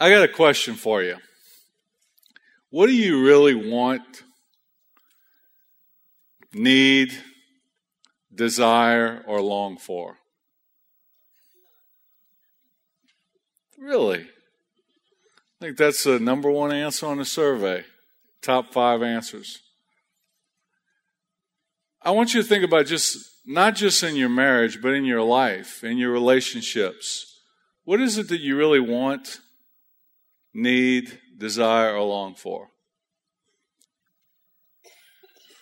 I got a question for you. What do you really want, need, desire, or long for? Really? I think that's the number one answer on the survey. Top five answers. I want you to think about just not just in your marriage, but in your life, in your relationships. What is it that you really want, need, desire, or long for?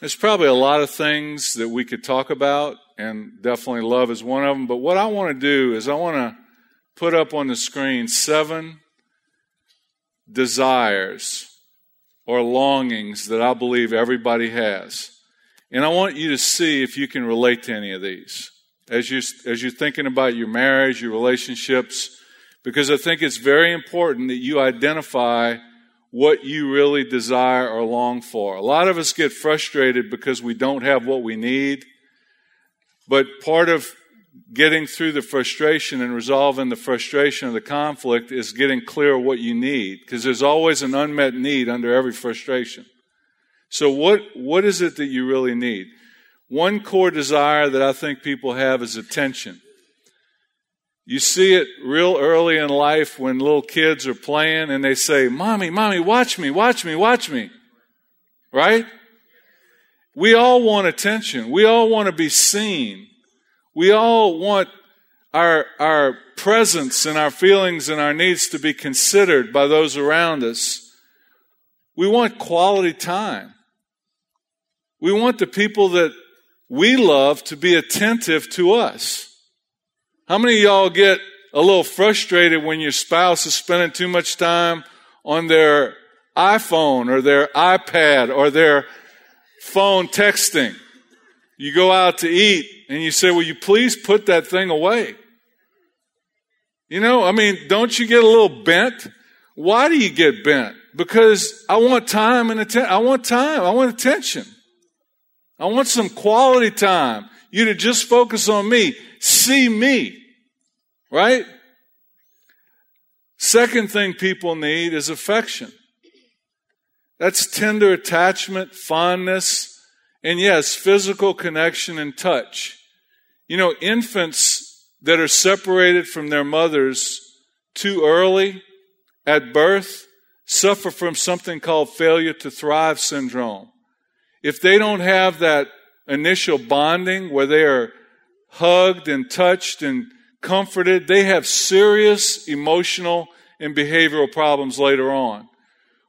There's probably a lot of things that we could talk about, and definitely love is one of them. But what I want to do is I want to put up on the screen seven desires or longings that I believe everybody has. And I want you to see if you can relate to any of these as, you, as you're thinking about your marriage, your relationships, because I think it's very important that you identify what you really desire or long for. A lot of us get frustrated because we don't have what we need, but part of getting through the frustration and resolving the frustration of the conflict is getting clear what you need because there's always an unmet need under every frustration. So what, what is it that you really need? One core desire that I think people have is attention. You see it real early in life when little kids are playing and they say, Mommy, Mommy, watch me, watch me, watch me. Right? We all want attention. We all want to be seen. We all want our, our presence and our feelings and our needs to be considered by those around us. We want quality time. We want the people that we love to be attentive to us. How many of y'all get a little frustrated when your spouse is spending too much time on their iPhone or their iPad or their phone texting? You go out to eat and you say, Will you please put that thing away? You know, I mean, don't you get a little bent? Why do you get bent? Because I want time and attention. I want time. I want attention. I want some quality time. You to just focus on me. See me. Right? Second thing people need is affection. That's tender attachment, fondness, and yes, physical connection and touch. You know, infants that are separated from their mothers too early at birth suffer from something called failure to thrive syndrome. If they don't have that initial bonding where they are hugged and touched and comforted, they have serious emotional and behavioral problems later on.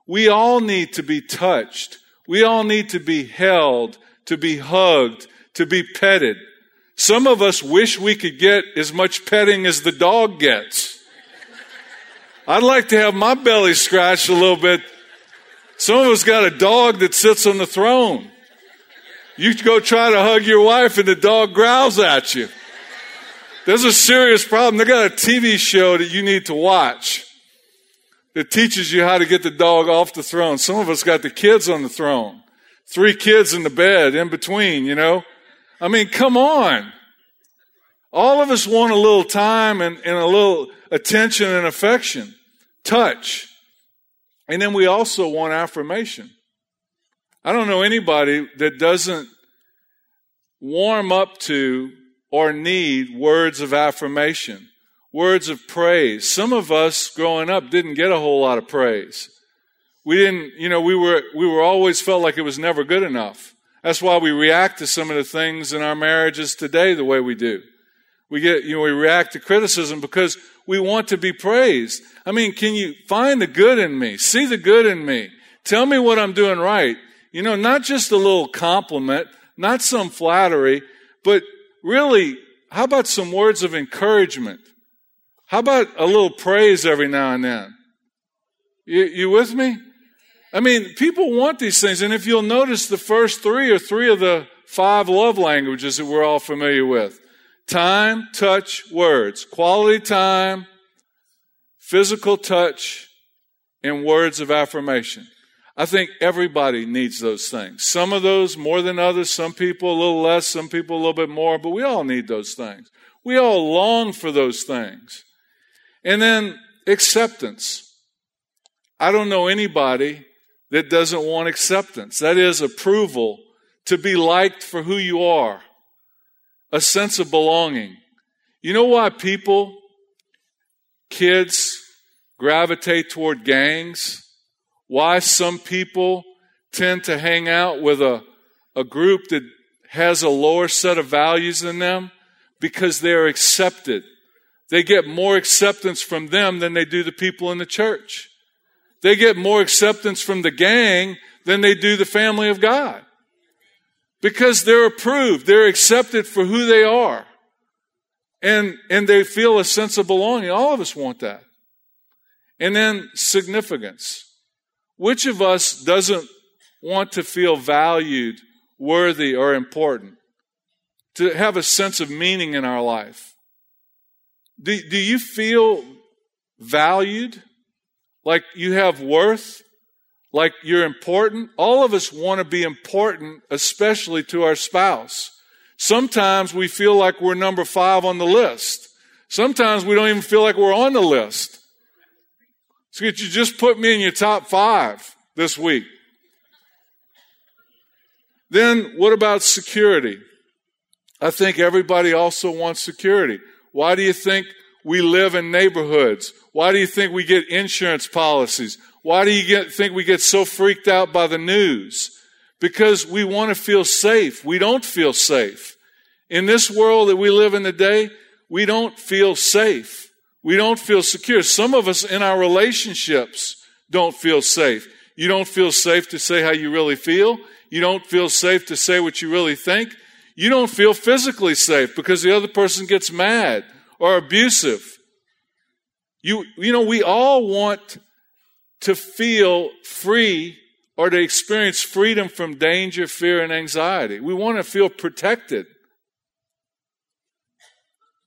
We all need to be touched. We all need to be held to be hugged, to be petted. Some of us wish we could get as much petting as the dog gets. I'd like to have my belly scratched a little bit. Some of us got a dog that sits on the throne. You go try to hug your wife and the dog growls at you. There's a serious problem. They got a TV show that you need to watch that teaches you how to get the dog off the throne. Some of us got the kids on the throne three kids in the bed in between, you know? I mean, come on. All of us want a little time and, and a little attention and affection, touch. And then we also want affirmation. I don't know anybody that doesn't warm up to or need words of affirmation, words of praise. Some of us growing up didn't get a whole lot of praise. We didn't, you know, we were, we were always felt like it was never good enough. That's why we react to some of the things in our marriages today the way we do. We get, you know, we react to criticism because we want to be praised. I mean, can you find the good in me? See the good in me. Tell me what I'm doing right. You know, not just a little compliment, not some flattery, but really, how about some words of encouragement? How about a little praise every now and then? You, you with me? I mean, people want these things. And if you'll notice, the first three are three of the five love languages that we're all familiar with time, touch, words. Quality time, physical touch, and words of affirmation. I think everybody needs those things. Some of those more than others, some people a little less, some people a little bit more, but we all need those things. We all long for those things. And then acceptance. I don't know anybody that doesn't want acceptance. That is approval, to be liked for who you are, a sense of belonging. You know why people, kids, gravitate toward gangs? Why some people tend to hang out with a, a group that has a lower set of values than them? Because they're accepted. They get more acceptance from them than they do the people in the church. They get more acceptance from the gang than they do the family of God. Because they're approved, they're accepted for who they are. And, and they feel a sense of belonging. All of us want that. And then significance. Which of us doesn't want to feel valued, worthy, or important? To have a sense of meaning in our life? Do, do you feel valued? Like you have worth? Like you're important? All of us want to be important, especially to our spouse. Sometimes we feel like we're number five on the list. Sometimes we don't even feel like we're on the list. So you just put me in your top five this week. Then what about security? I think everybody also wants security. Why do you think we live in neighborhoods? Why do you think we get insurance policies? Why do you get, think we get so freaked out by the news? Because we want to feel safe. We don't feel safe. In this world that we live in today, we don't feel safe. We don't feel secure. Some of us in our relationships don't feel safe. You don't feel safe to say how you really feel. You don't feel safe to say what you really think. You don't feel physically safe because the other person gets mad or abusive. You, you know, we all want to feel free or to experience freedom from danger, fear, and anxiety. We want to feel protected.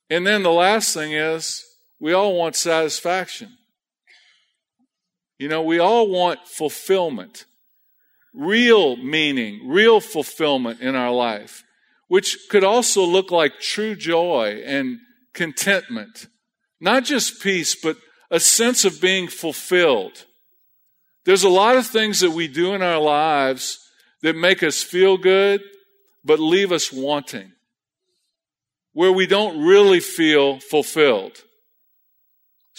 And then the last thing is we all want satisfaction. You know, we all want fulfillment, real meaning, real fulfillment in our life, which could also look like true joy and contentment. Not just peace, but a sense of being fulfilled. There's a lot of things that we do in our lives that make us feel good, but leave us wanting where we don't really feel fulfilled.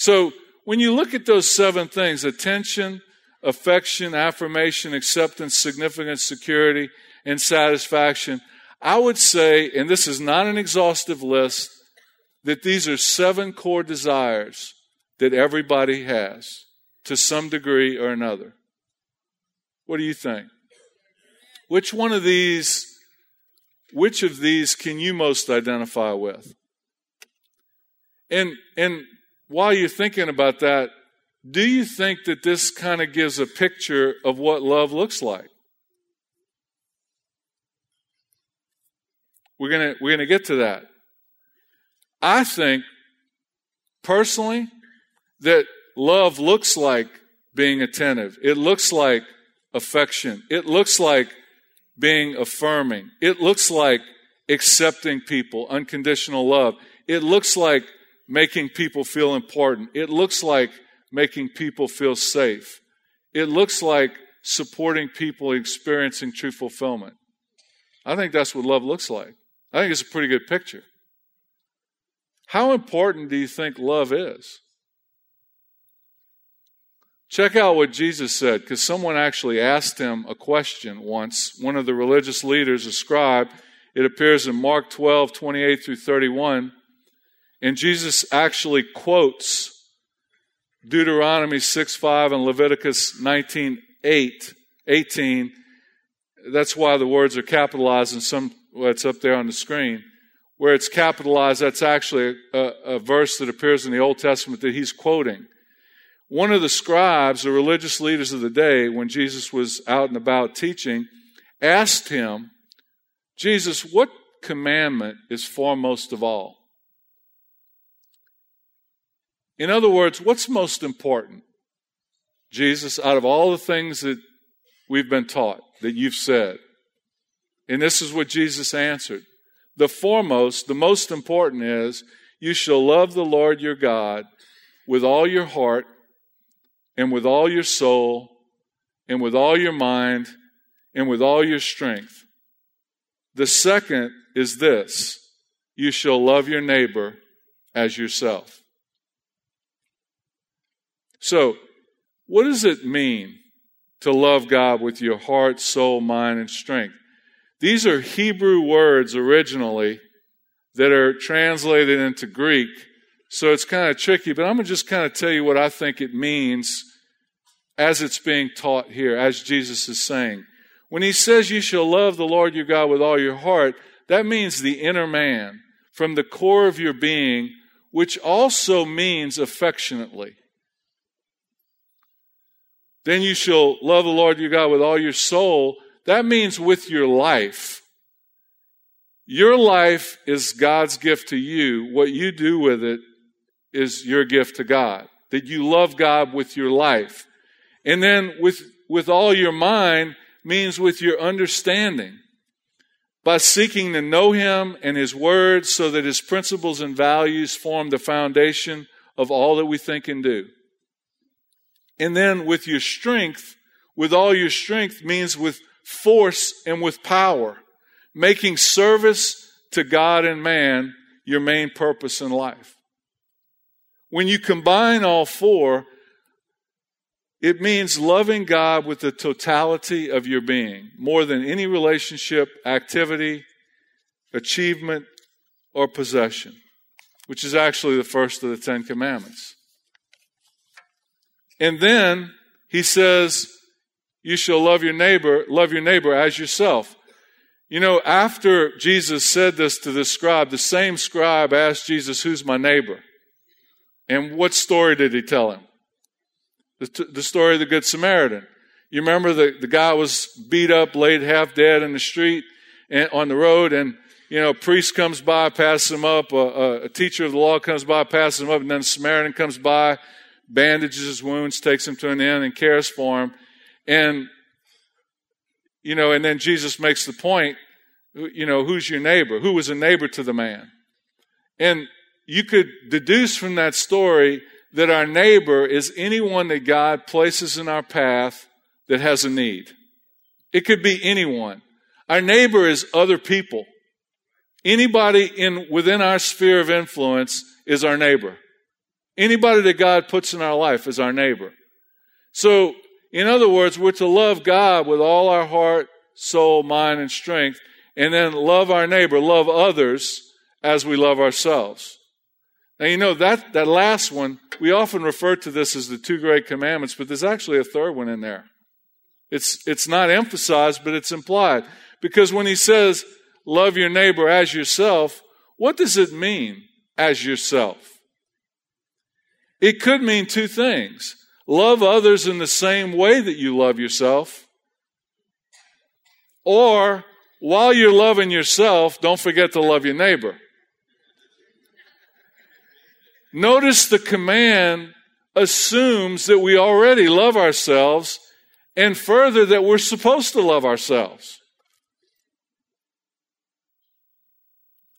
So when you look at those seven things attention, affection, affirmation, acceptance, significance, security, and satisfaction I would say, and this is not an exhaustive list, that these are seven core desires that everybody has to some degree or another. What do you think? Which one of these which of these can you most identify with? And, and while you're thinking about that, do you think that this kind of gives a picture of what love looks like? We're going we're to get to that. I think personally that love looks like being attentive. It looks like affection. It looks like being affirming. It looks like accepting people, unconditional love. It looks like making people feel important. It looks like making people feel safe. It looks like supporting people experiencing true fulfillment. I think that's what love looks like. I think it's a pretty good picture. How important do you think love is? Check out what Jesus said, because someone actually asked him a question once. One of the religious leaders, a scribe, it appears in Mark 12, 28 through 31. And Jesus actually quotes Deuteronomy 6, 5 and Leviticus 19, 8, 18. That's why the words are capitalized in some, well, it's up there on the screen. Where it's capitalized, that's actually a, a verse that appears in the Old Testament that he's quoting. One of the scribes, the religious leaders of the day, when Jesus was out and about teaching, asked him, Jesus, what commandment is foremost of all? In other words, what's most important? Jesus, out of all the things that we've been taught, that you've said. And this is what Jesus answered. The foremost, the most important is, you shall love the Lord your God with all your heart, and with all your soul and with all your mind and with all your strength. The second is this you shall love your neighbor as yourself. So, what does it mean to love God with your heart, soul, mind, and strength? These are Hebrew words originally that are translated into Greek. So it's kind of tricky, but I'm going to just kind of tell you what I think it means as it's being taught here, as Jesus is saying. When he says you shall love the Lord your God with all your heart, that means the inner man, from the core of your being, which also means affectionately. Then you shall love the Lord your God with all your soul. That means with your life. Your life is God's gift to you. What you do with it is your gift to God. That you love God with your life. And then with, with all your mind means with your understanding. By seeking to know Him and His Word so that His principles and values form the foundation of all that we think and do. And then with your strength, with all your strength means with force and with power, making service to God and man your main purpose in life. When you combine all four, it means loving God with the totality of your being, more than any relationship, activity, achievement, or possession, which is actually the first of the Ten Commandments. And then he says, You shall love your neighbor, love your neighbor as yourself. You know, after Jesus said this to the scribe, the same scribe asked Jesus, Who's my neighbor? And what story did he tell him? The, the story of the Good Samaritan. You remember the, the guy was beat up, laid half dead in the street and on the road, and you know, a priest comes by, passes him up, a, a, teacher of the law comes by, passes him up, and then a Samaritan comes by, bandages his wounds, takes him to an inn, and cares for him. And, you know, and then Jesus makes the point, you know, who's your neighbor? Who was a neighbor to the man? And you could deduce from that story that our neighbor is anyone that God places in our path that has a need. It could be anyone. Our neighbor is other people. Anybody in within our sphere of influence is our neighbor. Anybody that God puts in our life is our neighbor. So, in other words, we're to love God with all our heart, soul, mind, and strength, and then love our neighbor, love others as we love ourselves. Now, you know, that, that last one, we often refer to this as the two great commandments, but there's actually a third one in there. It's, it's not emphasized, but it's implied. Because when he says, love your neighbor as yourself, what does it mean, as yourself? It could mean two things. Love others in the same way that you love yourself. Or, while you're loving yourself, don't forget to love your neighbor. Notice the command assumes that we already love ourselves and further that we're supposed to love ourselves.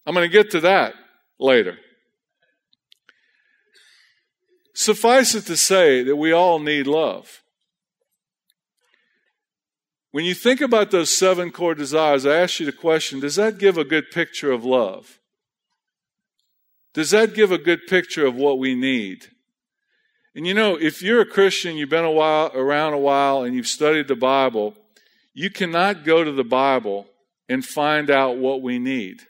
I'm going to get to that later. Suffice it to say that we all need love. When you think about those seven core desires, I ask you the question does that give a good picture of love? Does that give a good picture of what we need? And you know, if you're a Christian, you've been a while, around a while, and you've studied the Bible, you cannot go to the Bible and find out what we need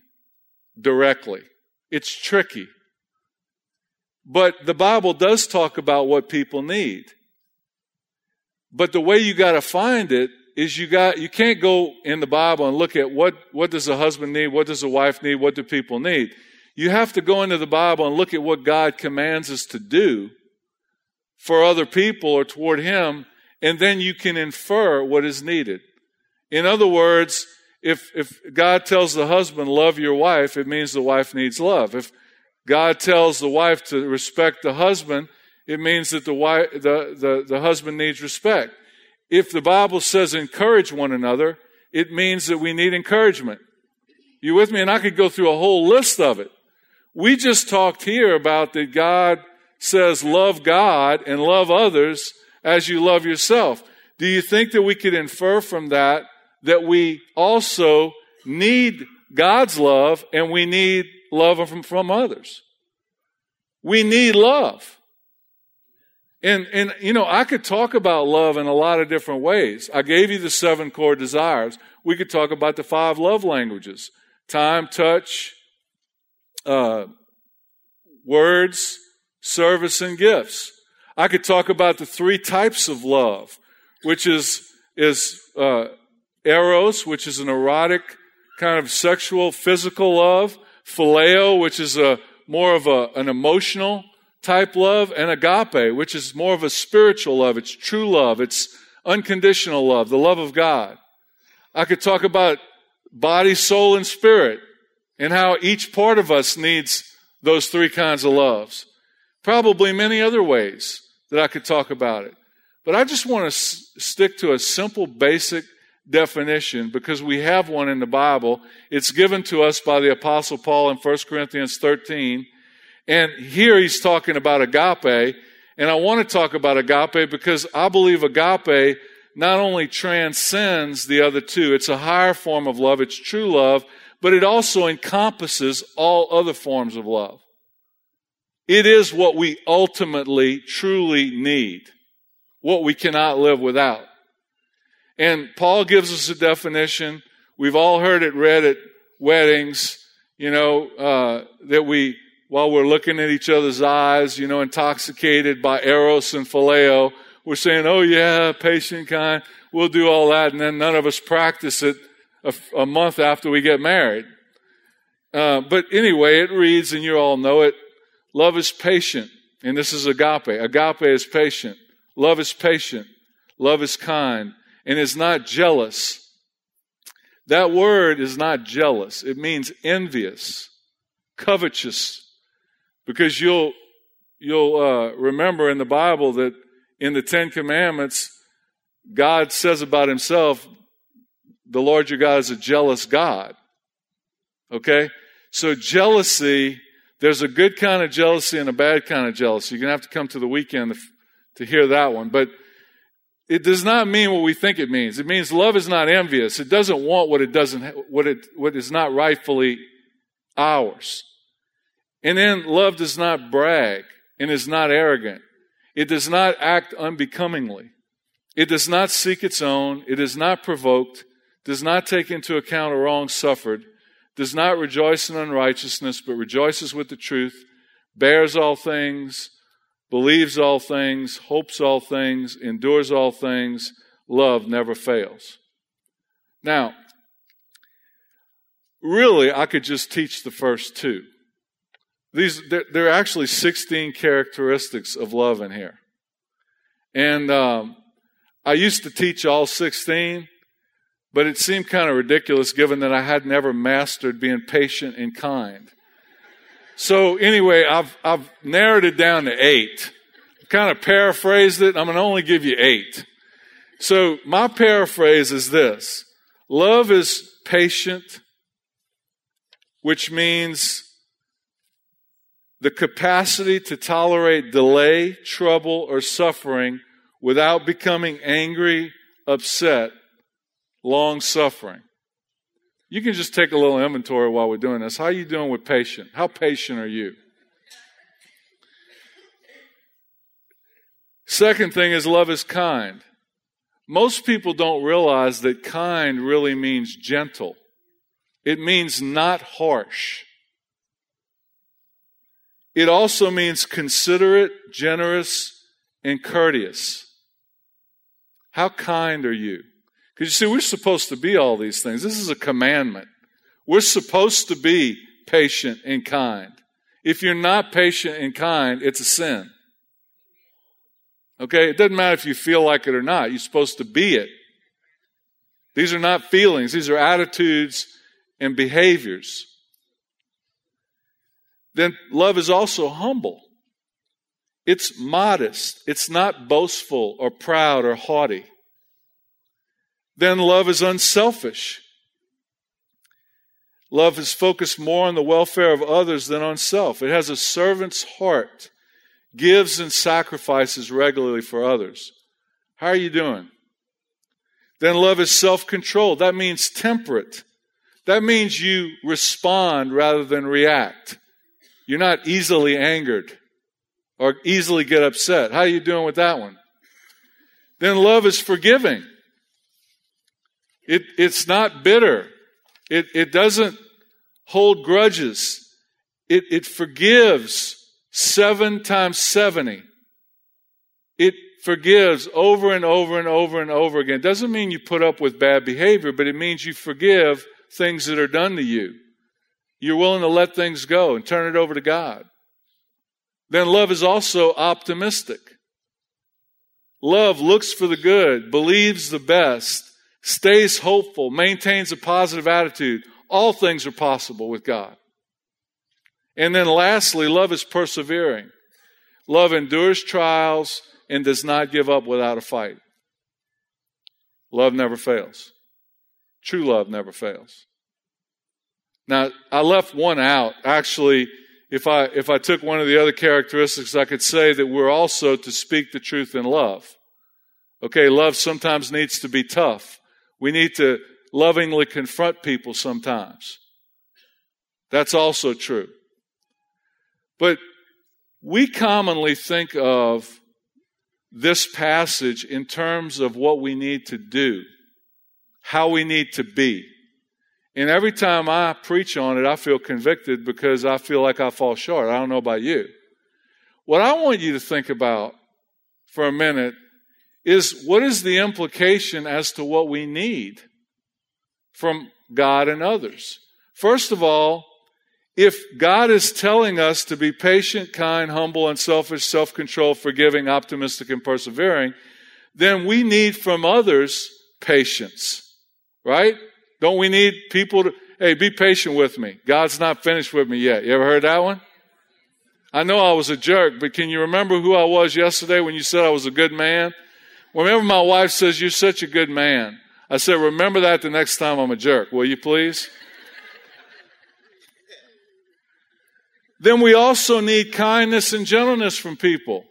directly. It's tricky. But the Bible does talk about what people need. But the way you got to find it is you got you can't go in the Bible and look at what what does a husband need, what does a wife need, what do people need. You have to go into the Bible and look at what God commands us to do for other people or toward Him, and then you can infer what is needed. In other words, if, if God tells the husband, love your wife, it means the wife needs love. If God tells the wife to respect the husband, it means that the, wife, the, the, the husband needs respect. If the Bible says encourage one another, it means that we need encouragement. You with me? And I could go through a whole list of it. We just talked here about that God says love God and love others as you love yourself. Do you think that we could infer from that that we also need God's love and we need love from, from others? We need love. And, and, you know, I could talk about love in a lot of different ways. I gave you the seven core desires. We could talk about the five love languages time, touch, uh, words, service, and gifts. I could talk about the three types of love, which is, is uh, eros, which is an erotic kind of sexual, physical love, phileo, which is a more of a, an emotional type love, and agape, which is more of a spiritual love. It's true love. It's unconditional love, the love of God. I could talk about body, soul, and spirit and how each part of us needs those three kinds of loves. Probably many other ways that I could talk about it. But I just want to s- stick to a simple, basic definition because we have one in the Bible. It's given to us by the Apostle Paul in 1 Corinthians 13. And here he's talking about agape. And I want to talk about agape because I believe agape not only transcends the other two, it's a higher form of love, it's true love, but it also encompasses all other forms of love. It is what we ultimately, truly need, what we cannot live without. And Paul gives us a definition. We've all heard it read at weddings, you know, uh, that we, while we're looking at each other's eyes, you know, intoxicated by eros and phileo, we're saying, oh yeah, patient, kind, we'll do all that, and then none of us practice it a, a month after we get married. Uh, but anyway, it reads, and you all know it, love is patient, and this is agape. Agape is patient. Love is patient. Love is kind, and is not jealous. That word is not jealous. It means envious, covetous, because you'll you'll uh, remember in the Bible that in the Ten Commandments, God says about himself, the Lord your God is a jealous God. Okay? So jealousy, there's a good kind of jealousy and a bad kind of jealousy. You're going to have to come to the weekend to, to hear that one. But it does not mean what we think it means. It means love is not envious. It doesn't want what it doesn't, what it, what is not rightfully ours. And then love does not brag and is not arrogant. It does not act unbecomingly. It does not seek its own. It is not provoked, does not take into account a wrong suffered, does not rejoice in unrighteousness, but rejoices with the truth, bears all things, believes all things, hopes all things, endures all things. Love never fails. Now, really, I could just teach the first two. These, there, there, are actually 16 characteristics of love in here. And um, I used to teach all 16, but it seemed kind of ridiculous given that I had never mastered being patient and kind. So anyway, I've, I've narrowed it down to eight. I've kind of paraphrased it. I'm going to only give you eight. So my paraphrase is this. Love is patient, which means the capacity to tolerate delay, trouble, or suffering without becoming angry, upset, long suffering. You can just take a little inventory while we're doing this. How are you doing with patient? How patient are you? Second thing is love is kind. Most people don't realize that kind really means gentle. It means not harsh. It also means considerate, generous, and courteous. How kind are you? Because you see, we're supposed to be all these things. This is a commandment. We're supposed to be patient and kind. If you're not patient and kind, it's a sin. Okay? It doesn't matter if you feel like it or not. You're supposed to be it. These are not feelings, these are attitudes and behaviors then love is also humble. It's modest. It's not boastful or proud or haughty. Then love is unselfish. Love is focused more on the welfare of others than on self. It has a servant's heart, gives and sacrifices regularly for others. How are you doing? Then love is self controlled. That means temperate. That means you respond rather than react. You're not easily angered or easily get upset. How are you doing with that one? Then love is forgiving. It, it's not bitter. It, it doesn't hold grudges. It, it forgives seven times 70. It forgives over and over and over and over again. It doesn't mean you put up with bad behavior, but it means you forgive things that are done to you. You're willing to let things go and turn it over to God. Then love is also optimistic. Love looks for the good, believes the best, stays hopeful, maintains a positive attitude. All things are possible with God. And then lastly, love is persevering. Love endures trials and does not give up without a fight. Love never fails. True love never fails. Now, I left one out. Actually, if I, if I took one of the other characteristics, I could say that we're also to speak the truth in love. Okay, love sometimes needs to be tough. We need to lovingly confront people sometimes. That's also true. But we commonly think of this passage in terms of what we need to do how we need to be. And every time I preach on it, I feel convicted because I feel like I fall short. I don't know about you. What I want you to think about for a minute is what is the implication as to what we need from God and others? First of all, if God is telling us to be patient, kind, humble, unselfish, self controlled, forgiving, optimistic, and persevering, then we need from others patience. Right? Don't we need people to, hey, be patient with me. God's not finished with me yet. You ever heard that one? I know I was a jerk, but can you remember who I was yesterday when you said I was a good man? Whenever my wife says, You're such a good man, I said, Remember that the next time I'm a jerk, will you please? then we also need kindness and gentleness from people.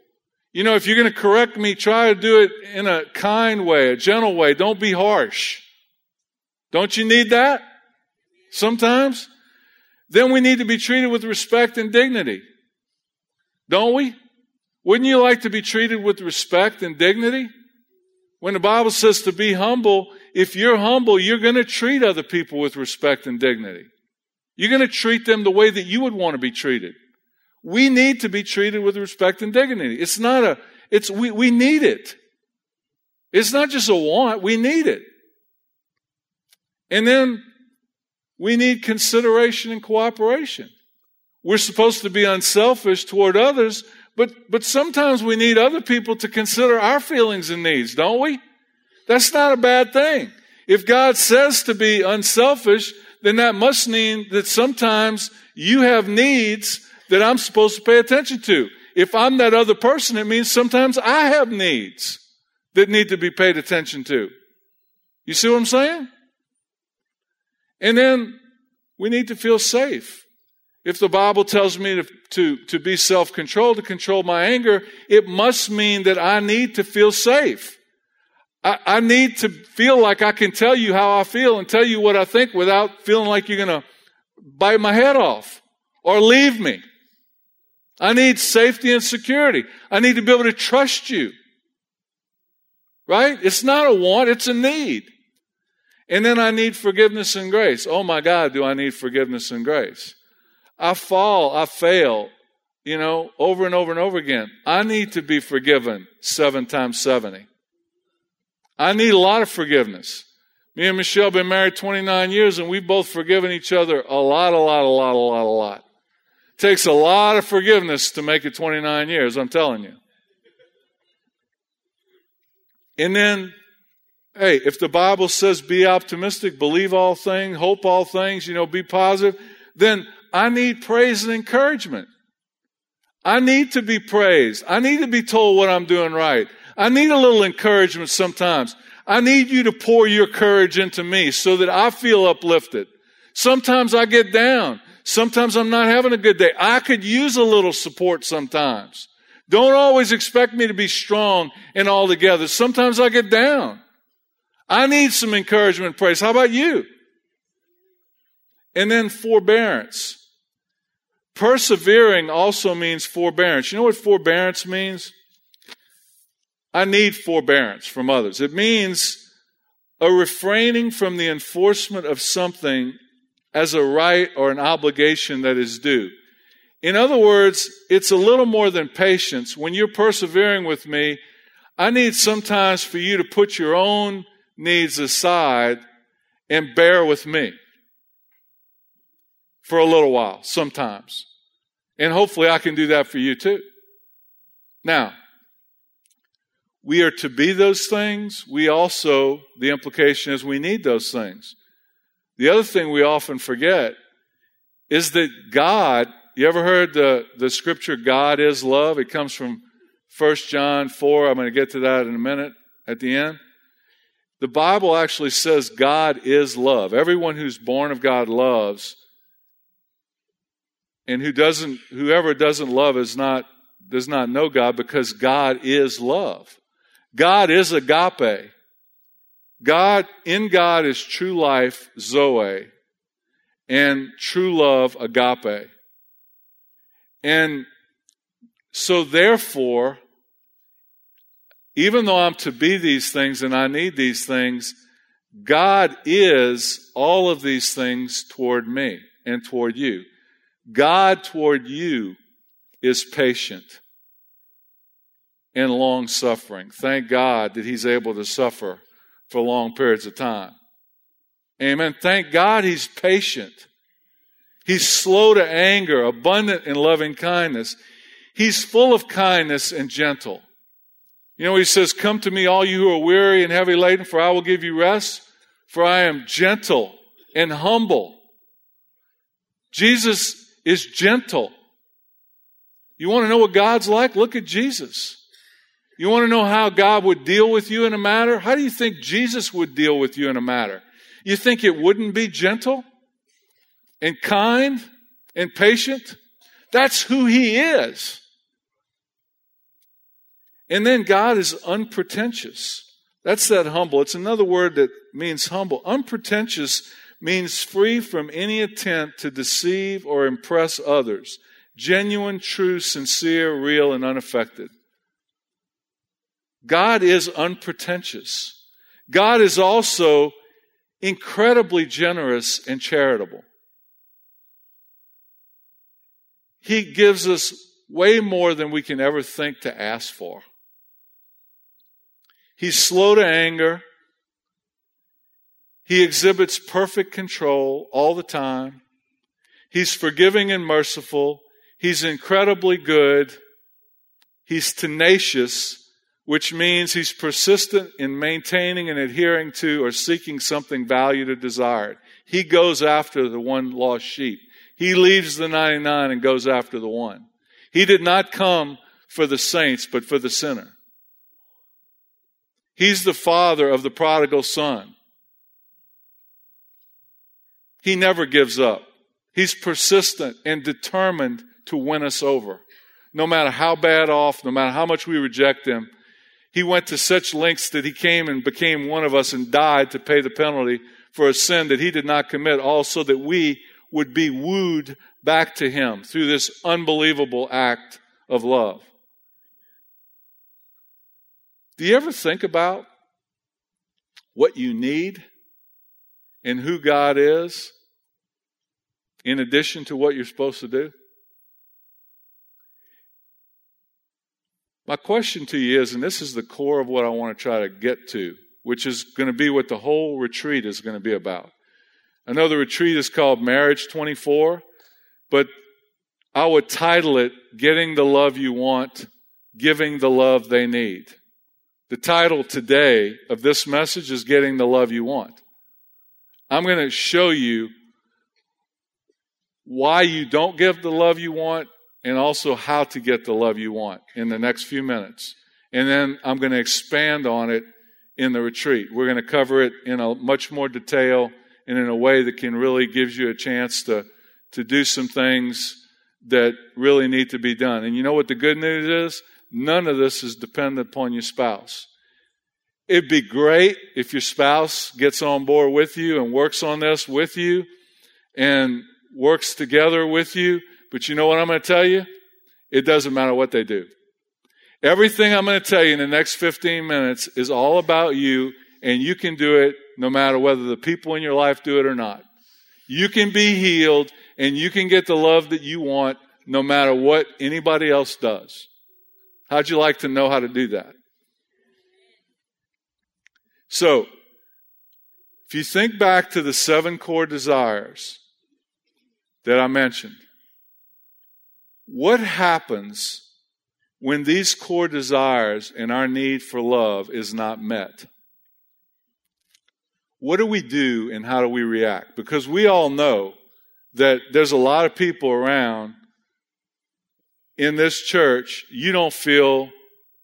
You know, if you're going to correct me, try to do it in a kind way, a gentle way. Don't be harsh. Don't you need that? Sometimes? Then we need to be treated with respect and dignity. Don't we? Wouldn't you like to be treated with respect and dignity? When the Bible says to be humble, if you're humble, you're going to treat other people with respect and dignity. You're going to treat them the way that you would want to be treated. We need to be treated with respect and dignity. It's not a, it's, we, we need it. It's not just a want, we need it. And then we need consideration and cooperation. We're supposed to be unselfish toward others, but, but sometimes we need other people to consider our feelings and needs, don't we? That's not a bad thing. If God says to be unselfish, then that must mean that sometimes you have needs that I'm supposed to pay attention to. If I'm that other person, it means sometimes I have needs that need to be paid attention to. You see what I'm saying? And then we need to feel safe. If the Bible tells me to, to, to be self controlled, to control my anger, it must mean that I need to feel safe. I, I, need to feel like I can tell you how I feel and tell you what I think without feeling like you're going to bite my head off or leave me. I need safety and security. I need to be able to trust you. Right? It's not a want, it's a need. And then I need forgiveness and grace. Oh my God, do I need forgiveness and grace? I fall, I fail, you know, over and over and over again. I need to be forgiven seven times 70. I need a lot of forgiveness. Me and Michelle have been married 29 years and we've both forgiven each other a lot, a lot, a lot, a lot, a lot. It takes a lot of forgiveness to make it 29 years, I'm telling you. And then Hey, if the Bible says be optimistic, believe all things, hope all things, you know, be positive, then I need praise and encouragement. I need to be praised. I need to be told what I'm doing right. I need a little encouragement sometimes. I need you to pour your courage into me so that I feel uplifted. Sometimes I get down. Sometimes I'm not having a good day. I could use a little support sometimes. Don't always expect me to be strong and all together. Sometimes I get down. I need some encouragement, praise. How about you? And then forbearance. Persevering also means forbearance. You know what forbearance means? I need forbearance from others. It means a refraining from the enforcement of something as a right or an obligation that is due. In other words, it's a little more than patience. When you're persevering with me, I need sometimes for you to put your own needs aside and bear with me for a little while, sometimes. And hopefully I can do that for you too. Now, we are to be those things. We also, the implication is we need those things. The other thing we often forget is that God, you ever heard the, the scripture, God is love? It comes from 1 John 4. I'm going to get to that in a minute at the end. The Bible actually says God is love. Everyone who's born of God loves. And who doesn't, whoever doesn't love is not, does not know God because God is love. God is agape. God, in God is true life, Zoe, and true love, agape. And so therefore, even though I'm to be these things and I need these things, God is all of these things toward me and toward you. God toward you is patient and long suffering. Thank God that He's able to suffer for long periods of time. Amen. Thank God He's patient. He's slow to anger, abundant in loving kindness. He's full of kindness and gentle. You know, He says, Come to me, all you who are weary and heavy laden, for I will give you rest, for I am gentle and humble. Jesus is gentle. You want to know what God's like? Look at Jesus. You want to know how God would deal with you in a matter? How do you think Jesus would deal with you in a matter? You think it wouldn't be gentle and kind and patient? That's who He is. And then God is unpretentious. That's that humble. It's another word that means humble. Unpretentious means free from any attempt to deceive or impress others. Genuine, true, sincere, real, and unaffected. God is unpretentious. God is also incredibly generous and charitable. He gives us way more than we can ever think to ask for. He's slow to anger. He exhibits perfect control all the time. He's forgiving and merciful. He's incredibly good. He's tenacious which means he's persistent in maintaining and adhering to or seeking something valued or desired. He goes after the one lost sheep. He leaves the 99 and goes after the one. He did not come for the saints, but for the sinner. He's the father of the prodigal son. He never gives up. He's persistent and determined to win us over. No matter how bad off, no matter how much we reject him, he went to such lengths that he came and became one of us and died to pay the penalty for a sin that he did not commit, also that we would be wooed back to him through this unbelievable act of love. Do you ever think about what you need and who God is in addition to what you're supposed to do? My question to you is, and this is the core of what I want to try to get to, which is going to be what the whole retreat is going to be about. I know the retreat is called Marriage 24, but I would title it Getting the Love You Want, Giving the Love They Need. The title today of this message is Getting the Love You Want. I'm going to show you why you don't give the love you want and also how to get the love you want in the next few minutes. And then I'm going to expand on it in the retreat. We're going to cover it in a much more detail and in a way that can really gives you a chance to, to do some things that really need to be done. And you know what the good news is? none of this is dependent upon your spouse. It'd be great if your spouse gets on board with you and works on this with you and works together with you. But you know what I'm going to tell you? It doesn't matter what they do. Everything I'm going to tell you in the next 15 minutes is all about you, and you can do it no matter whether the people in your life do it or not. You can be healed, and you can get the love that you want no matter what anybody else does. How'd you like to know how to do that? So, if you think back to the seven core desires that I mentioned, what happens when these core desires and our need for love is not met? What do we do and how do we react? Because we all know that there's a lot of people around in this church, you don't feel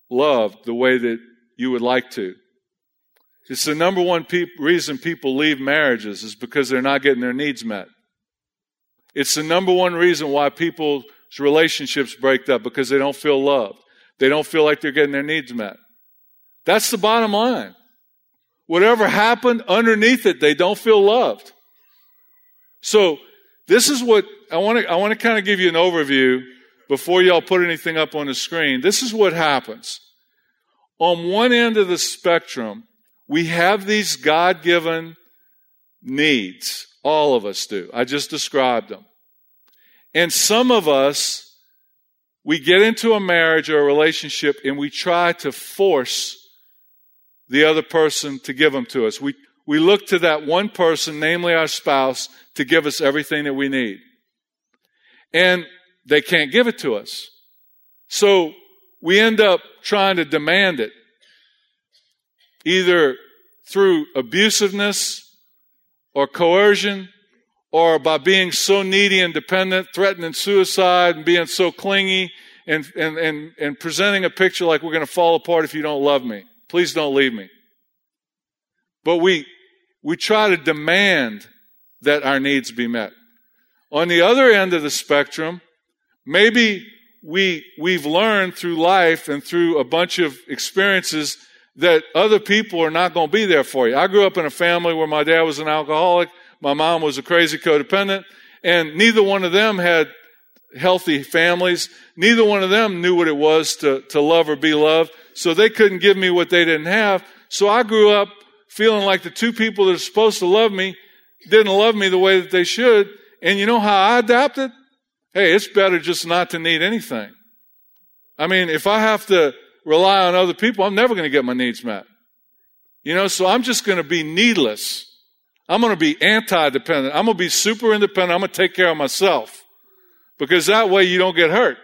loved the way that you would like to. It's the number one pe- reason people leave marriages is because they're not getting their needs met. It's the number one reason why people's relationships break up because they don't feel loved. They don't feel like they're getting their needs met. That's the bottom line. Whatever happened underneath it, they don't feel loved. So this is what I want to, I want to kind of give you an overview before y'all put anything up on the screen. This is what happens. On one end of the spectrum, we have these God given needs. All of us do. I just described them. And some of us, we get into a marriage or a relationship and we try to force the other person to give them to us. We, we look to that one person, namely our spouse, to give us everything that we need. And they can't give it to us. So we end up trying to demand it, either through abusiveness or coercion or by being so needy and dependent, threatening suicide and being so clingy and, and, and, and presenting a picture like we're going to fall apart if you don't love me. Please don't leave me. But we, we try to demand that our needs be met. On the other end of the spectrum, maybe we, we've learned through life and through a bunch of experiences that other people are not going to be there for you. I grew up in a family where my dad was an alcoholic, my mom was a crazy codependent, and neither one of them had healthy families. Neither one of them knew what it was to, to love or be loved, so they couldn't give me what they didn't have. So I grew up feeling like the two people that are supposed to love me didn't love me the way that they should. And you know how I adapted? Hey, it's better just not to need anything. I mean, if I have to rely on other people, I'm never going to get my needs met. You know, so I'm just going to be needless. I'm going to be anti-dependent. I'm going to be super independent. I'm going to take care of myself because that way you don't get hurt.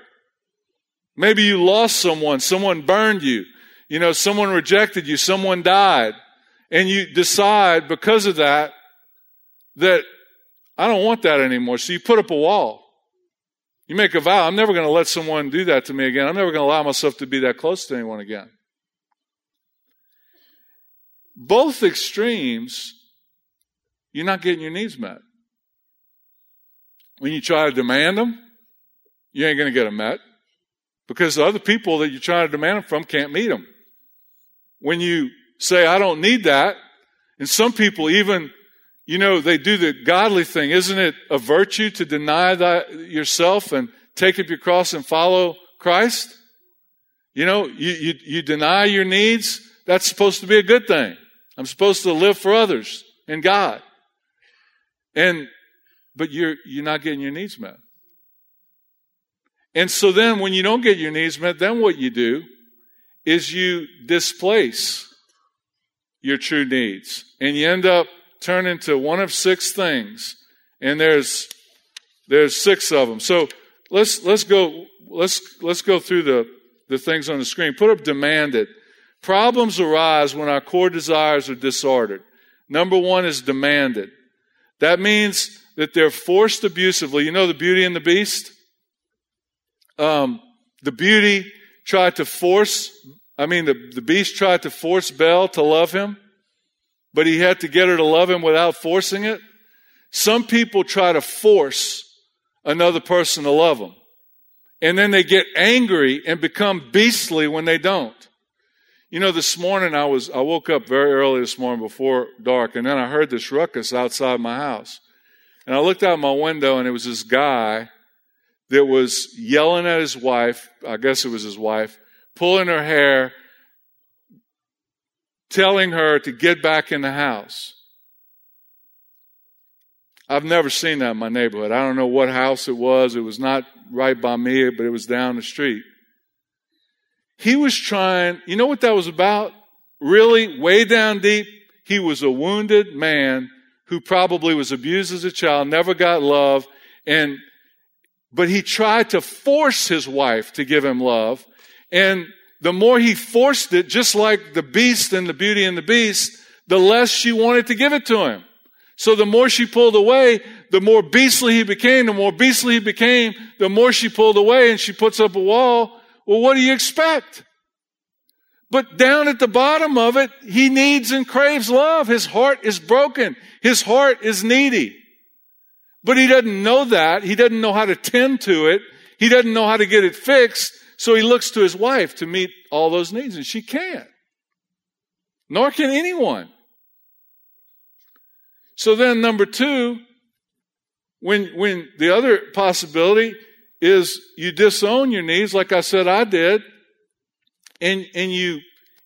Maybe you lost someone, someone burned you, you know, someone rejected you, someone died, and you decide because of that that I don't want that anymore. So you put up a wall. You make a vow, I'm never going to let someone do that to me again. I'm never going to allow myself to be that close to anyone again. Both extremes, you're not getting your needs met. When you try to demand them, you ain't going to get them met because the other people that you're trying to demand them from can't meet them. When you say, I don't need that, and some people even, you know, they do the godly thing. Isn't it a virtue to deny that yourself and take up your cross and follow Christ? You know, you, you, you deny your needs. That's supposed to be a good thing. I'm supposed to live for others and God. And, but you're, you're not getting your needs met. And so then when you don't get your needs met, then what you do is you displace your true needs. And you end up turning into one of six things. And there's, there's six of them. So let's, let's go, let's, let's go through the, the things on the screen. Put up demanded. Problems arise when our core desires are disordered. Number one is demanded. That means that they're forced abusively. You know the beauty and the beast? Um, the beauty tried to force, I mean, the, the beast tried to force Belle to love him, but he had to get her to love him without forcing it. Some people try to force another person to love them. And then they get angry and become beastly when they don't. You know, this morning I was, I woke up very early this morning before dark and then I heard this ruckus outside my house. And I looked out my window and it was this guy that was yelling at his wife. I guess it was his wife, pulling her hair, telling her to get back in the house. I've never seen that in my neighborhood. I don't know what house it was. It was not right by me, but it was down the street. He was trying, you know what that was about? Really, way down deep, he was a wounded man who probably was abused as a child, never got love, and but he tried to force his wife to give him love. And the more he forced it, just like the beast and the beauty and the beast, the less she wanted to give it to him. So the more she pulled away, the more beastly he became. The more beastly he became, the more she pulled away and she puts up a wall. Well, what do you expect? But down at the bottom of it, he needs and craves love. His heart is broken. His heart is needy. But he doesn't know that. He doesn't know how to tend to it. He doesn't know how to get it fixed. So he looks to his wife to meet all those needs, and she can't. Nor can anyone. So then, number two, when, when the other possibility is you disown your needs, like I said I did, and, and you,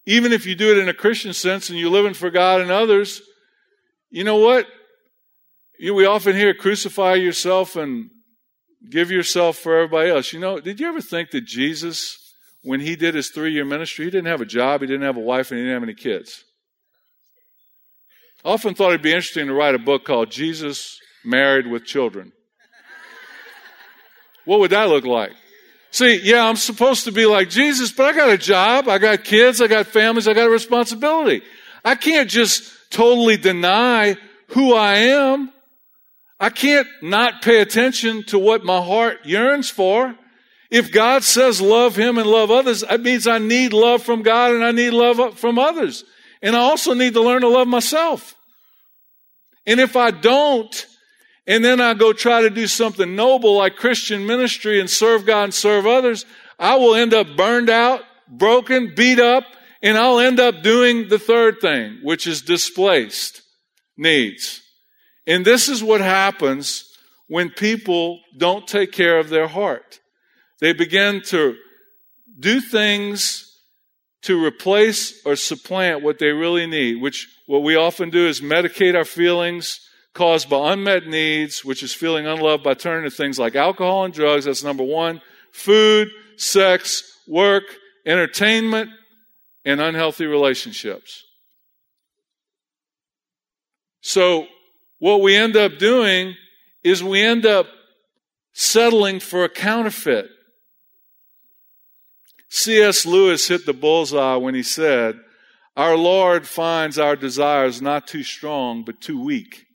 even if you do it in a Christian sense and you're living for God and others, you know what? You we often hear crucify yourself and give yourself for everybody else. You know, did you ever think that Jesus, when he did his three year ministry, he didn't have a job, he didn't have a wife, and he didn't have any kids? I often thought it'd be interesting to write a book called Jesus Married with Children. What would that look like? See, yeah, I'm supposed to be like Jesus, but I got a job, I got kids, I got families, I got a responsibility. I can't just totally deny who I am. I can't not pay attention to what my heart yearns for. If God says love Him and love others, that means I need love from God and I need love from others. And I also need to learn to love myself. And if I don't, and then I go try to do something noble like Christian ministry and serve God and serve others, I will end up burned out, broken, beat up, and I'll end up doing the third thing, which is displaced needs. And this is what happens when people don't take care of their heart. They begin to do things to replace or supplant what they really need, which what we often do is medicate our feelings caused by unmet needs, which is feeling unloved by turning to things like alcohol and drugs. That's number one. Food, sex, work, entertainment, and unhealthy relationships. So what we end up doing is we end up settling for a counterfeit. C.S. Lewis hit the bullseye when he said, Our Lord finds our desires not too strong, but too weak.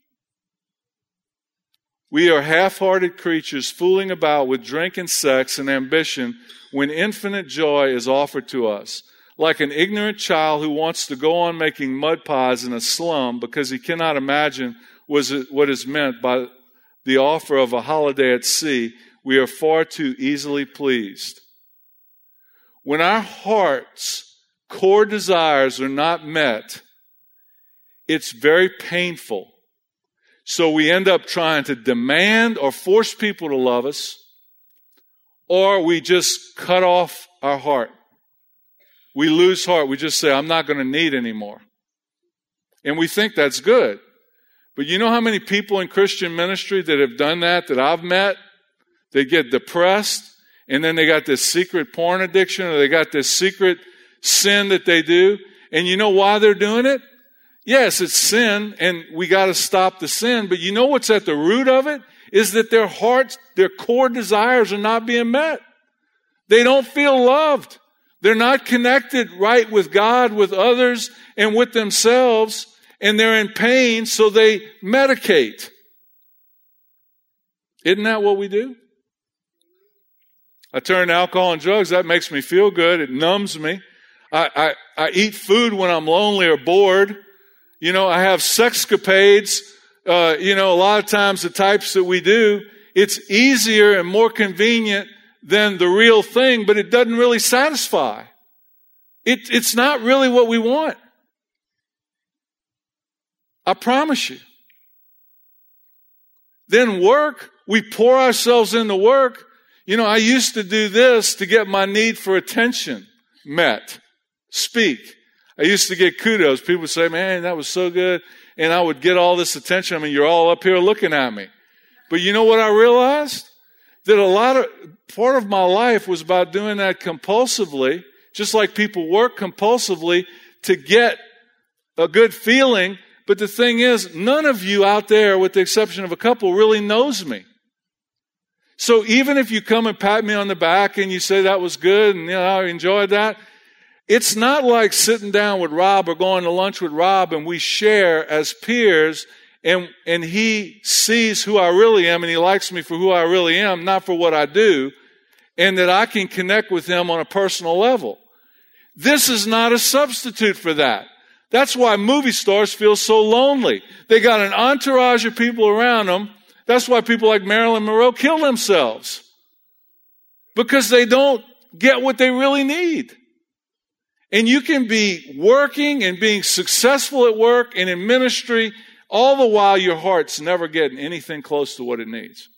We are half hearted creatures fooling about with drink and sex and ambition when infinite joy is offered to us. Like an ignorant child who wants to go on making mud pies in a slum because he cannot imagine was what is meant by the offer of a holiday at sea, we are far too easily pleased. When our heart's core desires are not met, it's very painful. So we end up trying to demand or force people to love us, or we just cut off our heart. We lose heart. We just say, I'm not going to need anymore. And we think that's good. But you know how many people in Christian ministry that have done that that I've met? They get depressed and then they got this secret porn addiction or they got this secret sin that they do. And you know why they're doing it? Yes, it's sin and we got to stop the sin. But you know what's at the root of it? Is that their hearts, their core desires are not being met. They don't feel loved. They're not connected right with God, with others, and with themselves and they're in pain, so they medicate. Isn't that what we do? I turn to alcohol and drugs. That makes me feel good. It numbs me. I, I, I eat food when I'm lonely or bored. You know, I have sexcapades. Uh, you know, a lot of times the types that we do, it's easier and more convenient than the real thing, but it doesn't really satisfy. It, it's not really what we want. I promise you. Then work, we pour ourselves into work. You know, I used to do this to get my need for attention met. Speak. I used to get kudos. People would say, man, that was so good. And I would get all this attention. I mean, you're all up here looking at me. But you know what I realized? That a lot of, part of my life was about doing that compulsively, just like people work compulsively to get a good feeling. But the thing is, none of you out there, with the exception of a couple, really knows me. So even if you come and pat me on the back and you say that was good and you know, I enjoyed that, it's not like sitting down with Rob or going to lunch with Rob and we share as peers and, and he sees who I really am and he likes me for who I really am, not for what I do, and that I can connect with him on a personal level. This is not a substitute for that. That's why movie stars feel so lonely. They got an entourage of people around them. That's why people like Marilyn Monroe kill themselves. Because they don't get what they really need. And you can be working and being successful at work and in ministry all the while your heart's never getting anything close to what it needs.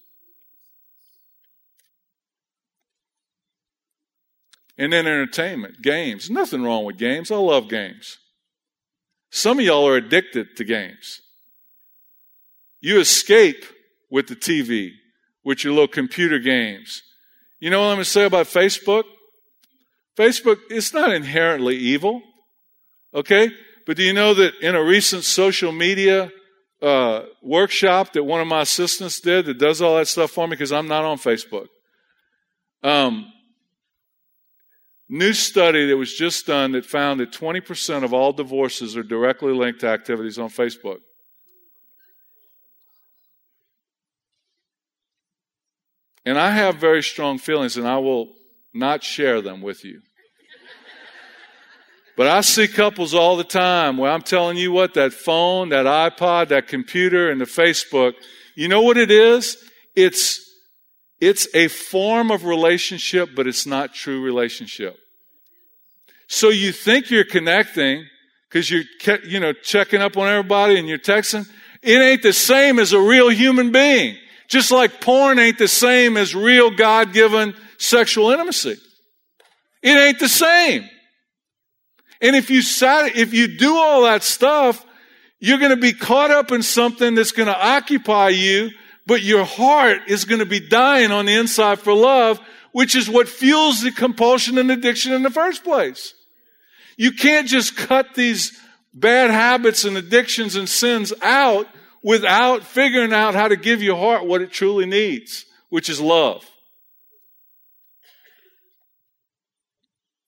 And then entertainment, games. Nothing wrong with games. I love games. Some of y'all are addicted to games. You escape with the TV, with your little computer games. You know what I'm going to say about Facebook? Facebook, it's not inherently evil. Okay? But do you know that in a recent social media uh, workshop that one of my assistants did that does all that stuff for me because I'm not on Facebook. Um, new study that was just done that found that 20% of all divorces are directly linked to activities on Facebook. And I have very strong feelings, and I will not share them with you. But I see couples all the time where I'm telling you what, that phone, that iPod, that computer, and the Facebook, you know what it is? It's, it's a form of relationship, but it's not true relationship. So you think you're connecting because you're, you know, checking up on everybody and you're texting. It ain't the same as a real human being. Just like porn ain't the same as real God given sexual intimacy. It ain't the same. And if you sat, if you do all that stuff, you're going to be caught up in something that's going to occupy you, but your heart is going to be dying on the inside for love, which is what fuels the compulsion and addiction in the first place. You can't just cut these bad habits and addictions and sins out without figuring out how to give your heart what it truly needs, which is love.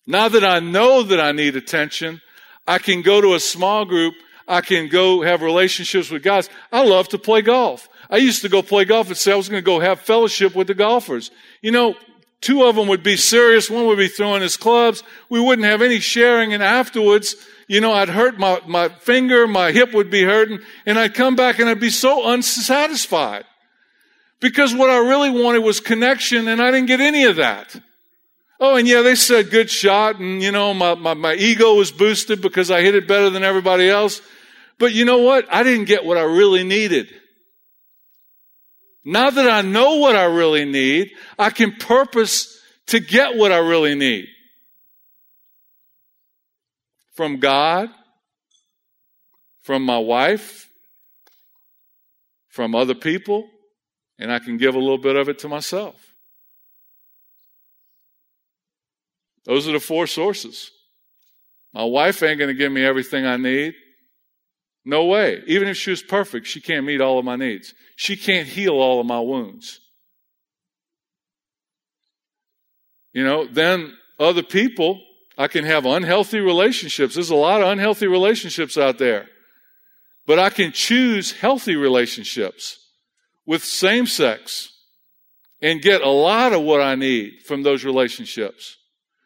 Now that I know that I need attention, I can go to a small group. I can go have relationships with guys. I love to play golf. I used to go play golf and say I was going to go have fellowship with the golfers. You know, two of them would be serious. One would be throwing his clubs. We wouldn't have any sharing. And afterwards, you know, I'd hurt my, my finger, my hip would be hurting, and I'd come back and I'd be so unsatisfied. Because what I really wanted was connection, and I didn't get any of that. Oh, and yeah, they said good shot, and you know, my, my, my ego was boosted because I hit it better than everybody else. But you know what? I didn't get what I really needed. Now that I know what I really need, I can purpose to get what I really need. From God, from my wife, from other people, and I can give a little bit of it to myself. Those are the four sources. My wife ain't going to give me everything I need. No way. Even if she was perfect, she can't meet all of my needs. She can't heal all of my wounds. You know, then other people, I can have unhealthy relationships. There's a lot of unhealthy relationships out there. But I can choose healthy relationships with same sex and get a lot of what I need from those relationships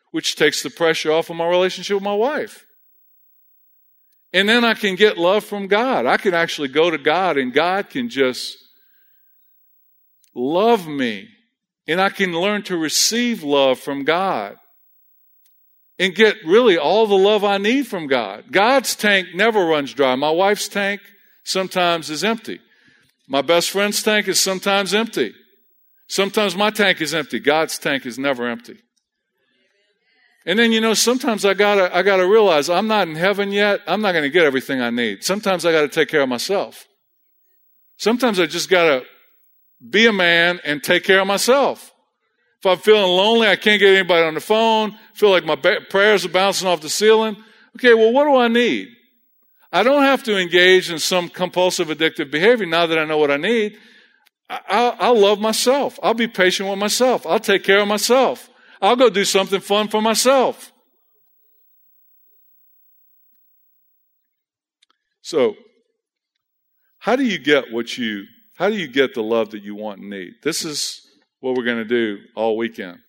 which takes the pressure off of my relationship with my wife. And then I can get love from God. I can actually go to God and God can just love me And I can learn to receive love from God and get really all the love I need from God. God's tank never runs dry. My wife's tank sometimes is empty. My best friend's tank is sometimes empty. Sometimes my tank is empty. God's tank is never empty. And then, you know, sometimes I gotta, I gotta realize I'm not in heaven yet. I'm not gonna get everything I need. Sometimes I gotta take care of myself. Sometimes I just gotta be a man and take care of myself. If I'm feeling lonely, I can't get anybody on the phone, feel like my prayers are bouncing off the ceiling. Okay, well, what do I need? I don't have to engage in some compulsive addictive behavior now that I know what I need. I'll, I'll love myself. I'll be patient with myself. I'll take care of myself. I'll go do something fun for myself. So, how do you get what you, how do you get the love that you want and need? This is what we're going to do all weekend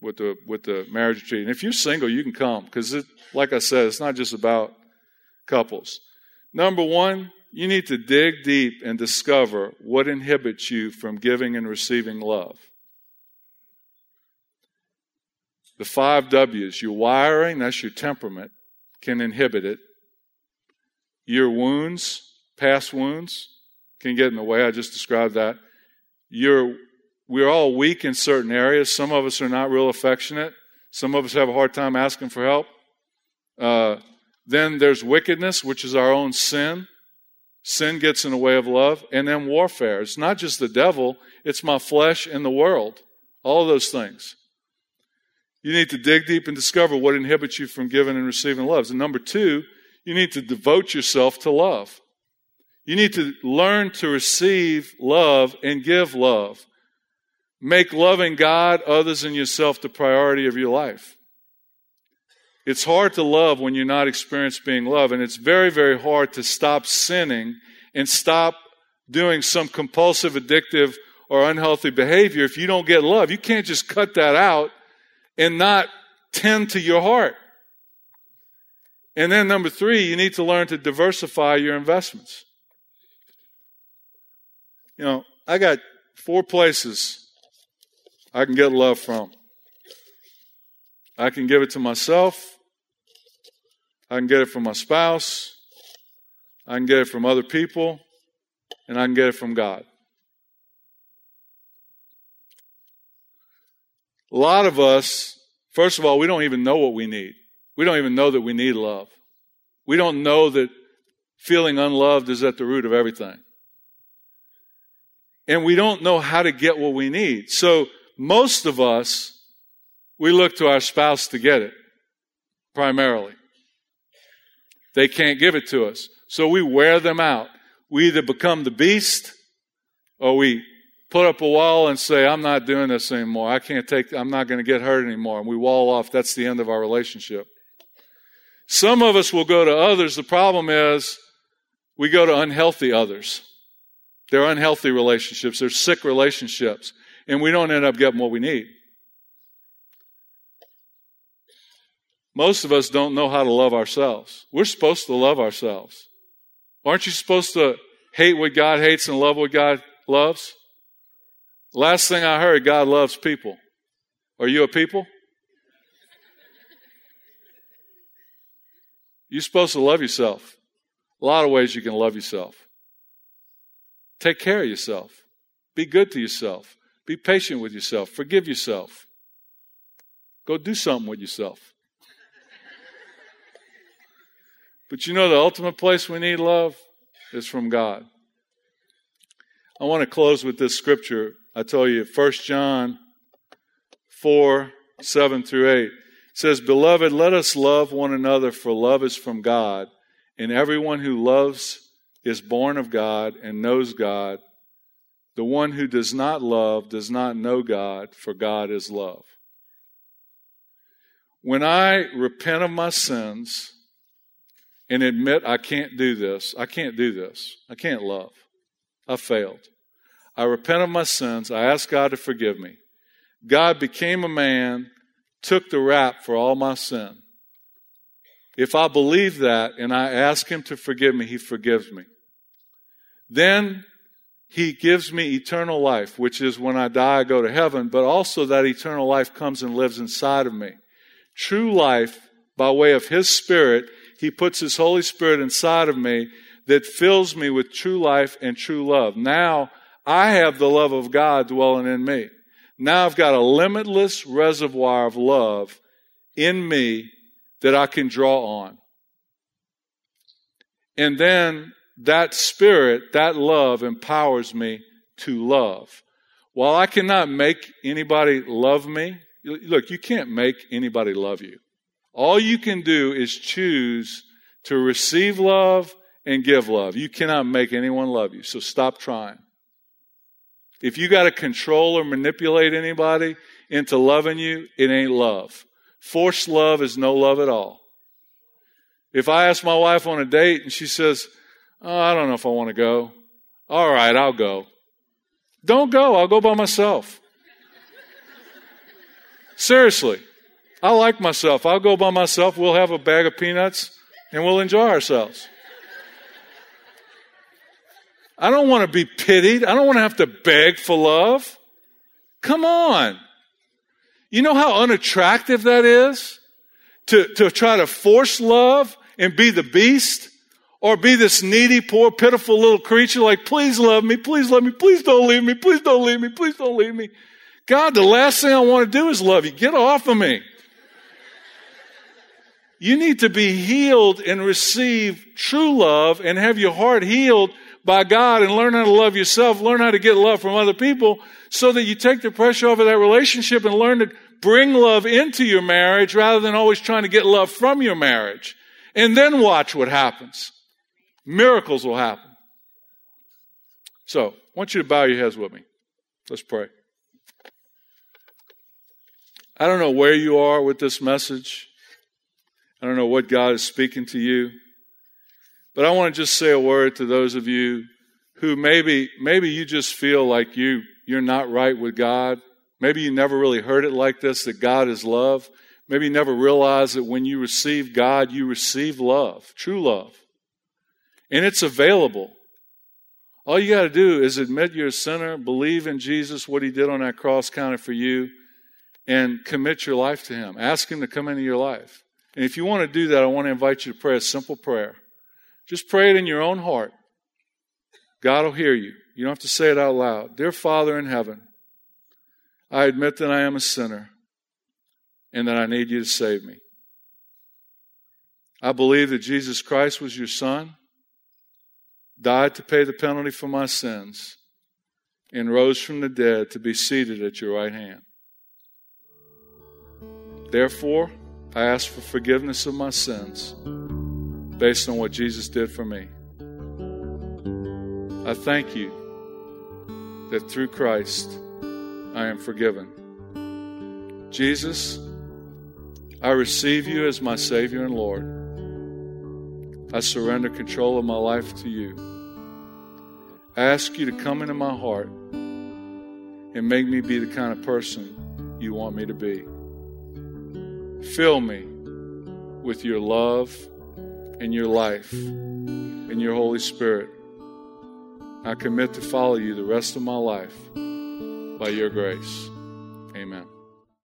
with the, with the marriage retreat. And if you're single, you can come because it, like I said, it's not just about couples. Number one, you need to dig deep and discover what inhibits you from giving and receiving love. The five W's your wiring, that's your temperament, can inhibit it. Your wounds, past wounds, can get in the way. I just described that. Your, we're all weak in certain areas. Some of us are not real affectionate. Some of us have a hard time asking for help. Uh, then there's wickedness, which is our own sin. Sin gets in the way of love. And then warfare. It's not just the devil, it's my flesh and the world. All those things. You need to dig deep and discover what inhibits you from giving and receiving love. And number two, you need to devote yourself to love. You need to learn to receive love and give love. Make loving God, others, and yourself the priority of your life. It's hard to love when you're not experienced being loved, and it's very, very hard to stop sinning and stop doing some compulsive, addictive, or unhealthy behavior if you don't get love. You can't just cut that out and not tend to your heart. And then, number three, you need to learn to diversify your investments. You know, I got four places I can get love from. I can give it to myself. I can get it from my spouse. I can get it from other people. And I can get it from God. A lot of us, first of all, we don't even know what we need. We don't even know that we need love. We don't know that feeling unloved is at the root of everything. And we don't know how to get what we need. So most of us, we look to our spouse to get it, primarily. They can't give it to us. So we wear them out. We either become the beast or we put up a wall and say, I'm not doing this anymore. I can't take, I'm not going to get hurt anymore. And we wall off. That's the end of our relationship. Some of us will go to others. The problem is we go to unhealthy others. They're unhealthy relationships. They're sick relationships. And we don't end up getting what we need. Most of us don't know how to love ourselves. We're supposed to love ourselves. Aren't you supposed to hate what God hates and love what God loves? Last thing I heard, God loves people. Are you a people? You're supposed to love yourself. A lot of ways you can love yourself. Take care of yourself. Be good to yourself. Be patient with yourself. Forgive yourself. Go do something with yourself. But you know, the ultimate place we need love is from God. I want to close with this scripture. I tell you, 1 John 4 7 through 8 says, Beloved, let us love one another, for love is from God, and everyone who loves is born of God and knows God. The one who does not love does not know God, for God is love. When I repent of my sins, and admit I can't do this. I can't do this. I can't love. I failed. I repent of my sins. I ask God to forgive me. God became a man, took the rap for all my sin. If I believe that and I ask Him to forgive me, He forgives me. Then He gives me eternal life, which is when I die, I go to heaven, but also that eternal life comes and lives inside of me. True life, by way of His Spirit, He puts His Holy Spirit inside of me that fills me with true life and true love. Now I have the love of God dwelling in me. Now I've got a limitless reservoir of love in me that I can draw on. And then that spirit, that love empowers me to love. While I cannot make anybody love me, look, you can't make anybody love you. All you can do is choose to receive love and give love. You cannot make anyone love you, so stop trying. If you got to control or manipulate anybody into loving you, it ain't love. Forced love is no love at all. If I ask my wife on a date and she says, oh, I don't know if I want to go. All right, I'll go. Don't go. I'll go by myself. Seriously. I like myself. I'll go by myself. We'll have a bag of peanuts and we'll enjoy ourselves. I don't want to be pitied. I don't want to have to beg for love. Come on. You know how unattractive that is? To, to try to force love and be the beast? Or be this needy, poor, pitiful little creature like, please love me, please love me, please don't leave me, please don't leave me, please don't leave me. God, the last thing I want to do is love you. Get off of me. You need to be healed and receive true love and have your heart healed by God and learn how to love yourself, learn how to get love from other people so that you take the pressure off of that relationship and learn to bring love into your marriage rather than always trying to get love from your marriage. And then watch what happens. Miracles will happen. So, I want you to bow your heads with me. Let's pray. I don't know where you are with this message. I don't know what God is speaking to you. But I want to just say a word to those of you who maybe maybe you just feel like you you're not right with God. Maybe you never really heard it like this that God is love. Maybe you never realized that when you receive God, you receive love, true love. And it's available. All you got to do is admit you're a sinner, believe in Jesus, what he did on that cross counted for you, and commit your life to him. Ask him to come into your life. And if you want to do that, I want to invite you to pray a simple prayer. Just pray it in your own heart. God will hear you. You don't have to say it out loud. Dear Father in heaven, I admit that I am a sinner and that I need you to save me. I believe that Jesus Christ was your Son, died to pay the penalty for my sins, and rose from the dead to be seated at your right hand. Therefore, I ask for forgiveness of my sins based on what Jesus did for me. I thank you that through Christ I am forgiven. Jesus, I receive you as my Savior and Lord. I surrender control of my life to you. I ask you to come into my heart and make me be the kind of person you want me to be. Fill me with your love and your life in your Holy Spirit. I commit to follow you the rest of my life by your grace. Amen.